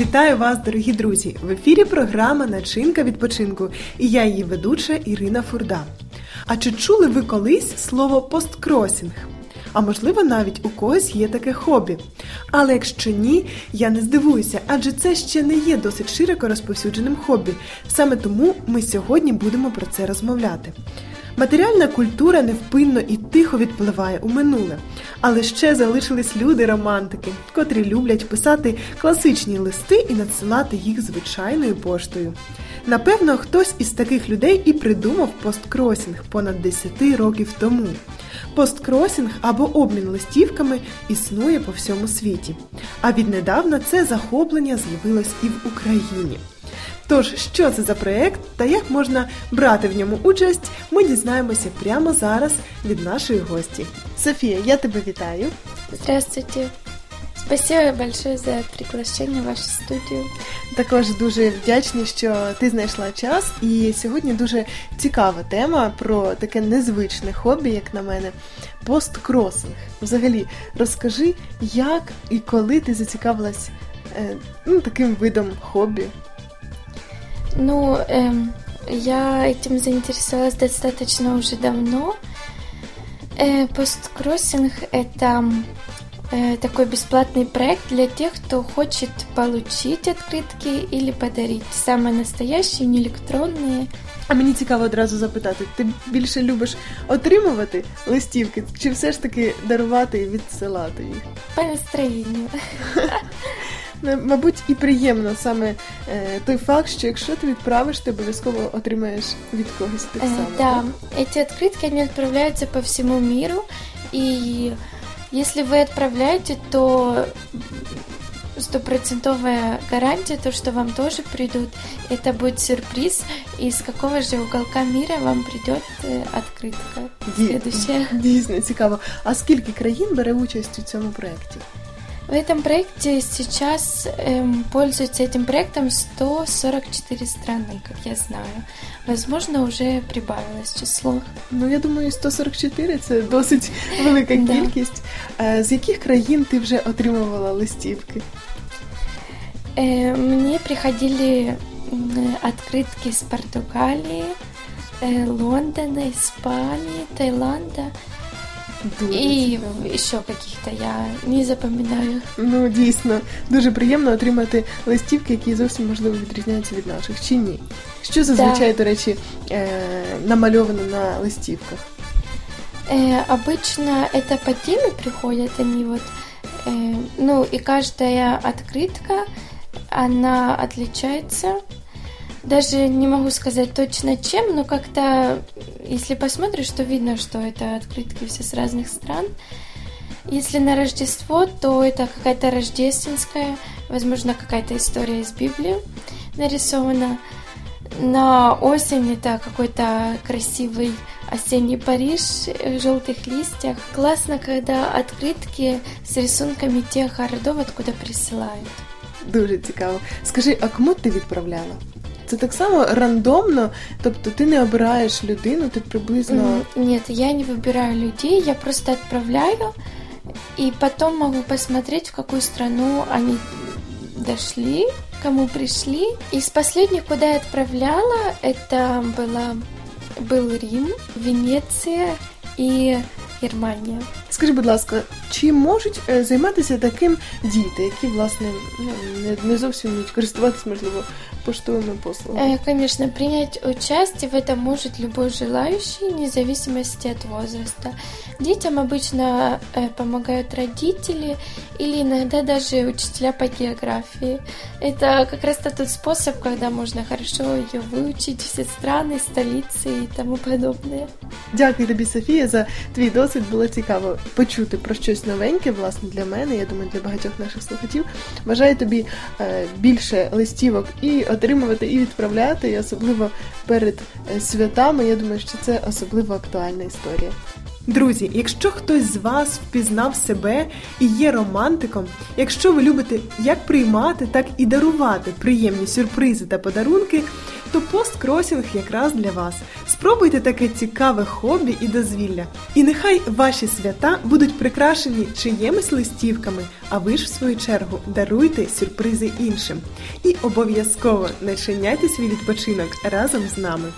Вітаю вас, дорогі друзі! В ефірі програма Начинка відпочинку і я її ведуча Ірина Фурда. А чи чули ви колись слово посткросінг? А можливо, навіть у когось є таке хобі. Але якщо ні, я не здивуюся, адже це ще не є досить широко розповсюдженим хобі. Саме тому ми сьогодні будемо про це розмовляти. Матеріальна культура невпинно і тихо відпливає у минуле, але ще залишились люди-романтики, котрі люблять писати класичні листи і надсилати їх звичайною поштою. Напевно, хтось із таких людей і придумав посткросінг понад 10 років тому. Посткросінг або обмін листівками існує по всьому світі. А віднедавна це захоплення з'явилось і в Україні. Тож, що це за проєкт та як можна брати в ньому участь, ми дізнаємося прямо зараз від нашої гості. Софія, я тебе вітаю. Здравствуйте. Спасибо большое за приглашение в вашу студію. Також дуже вдячні, що ти знайшла час. І сьогодні дуже цікава тема про таке незвичне хобі, як на мене, посткросинг. Взагалі, розкажи, як і коли ти зацікавилась е, ну, таким видом хобі. Ну, эм, я этим заинтересовалась достаточно уже давно. Э, посткроссинг – это э, такой бесплатный проект для тех, кто хочет получить открытки или подарить. Самые настоящие, не электронные. А мені цікаво одразу запитати: ти більше любиш отримувати листівки, чи все ж таки дарувати і відсилати їх? По настроєнню. Мабуть, і приємно саме е, той факт, що якщо ти відправиш, ти обов'язково отримаєш від когось так само. Да, эти открытки, они отправляются по всему миру, и если вы отправляете, то стопроцентовая гарантия, то, что вам тоже придут. Это будет сюрприз, из какого же уголка мира вам придет открытка следующая. Дійсно цікаво. А скільки країн бере участь у цьому проєкті? В этом проекте сейчас эм, пользуются этим проектом 144 страны, как я знаю. Возможно, уже прибавилось число. Ну, я думаю, 144 це досить велика кількість. З яких країн ти вже отримувала листівки? Э, мне приходили открытки с Португалии, э, Лондона, Испании, Таиланда. Дуже і ще каких-то я не запам'ятаю. Ну дійсно дуже приємно отримати листівки, які зовсім можливо відрізняються від наших, чи ні? Що зазвичай, да. до речі, е, намальовано на листівках? Э, обычно это по теме приходят они вот, э, ну и каждая открытка, она отличается даже не могу сказать точно чем, но как-то, если посмотришь, то видно, что это открытки все с разных стран. Если на Рождество, то это какая-то рождественская, возможно, какая-то история из Библии нарисована. На осень это какой-то красивый осенний Париж в желтых листьях. Классно, когда открытки с рисунками тех городов, откуда присылают. Дуже цікаво. Скажи, а кому ти відправляла? Це так само рандомно, тобто ти не обираєш людину, ти приблизно. Нет, я не выбираю людей, я просто отправляю, и потом могу посмотреть, в какую страну они дошли, кому пришли. Из последних, куда я отправляла, это была, был Рим, Венеция и Германія. Скажи, будь ласка, чи можуть займатися таким діти, які власне не, не зовсім вміють користуватися, можливо, поштовими послугами? Конечно, принять участие в этом может любой желающий, вне зависимости от возраста. Детям обычно помогают родители или иногда даже учителя по географии. Это как раз тот способ, когда можно хорошо ее выучить, все страны, столицы и тому подобное. Дякую тобі, Софія, за твій досвід. Було цікаво Почути про щось новеньке, власне, для мене. Я думаю, для багатьох наших слухачів. Бажаю тобі е, більше листівок і отримувати, і відправляти, і особливо перед святами. Я думаю, що це особливо актуальна історія. Друзі, якщо хтось з вас впізнав себе і є романтиком, якщо ви любите як приймати, так і дарувати приємні сюрпризи та подарунки, то посткросінг якраз для вас. Спробуйте таке цікаве хобі і дозвілля. І нехай ваші свята будуть прикрашені чиємись листівками, а ви ж в свою чергу даруйте сюрпризи іншим. І обов'язково начиняйте свій відпочинок разом з нами.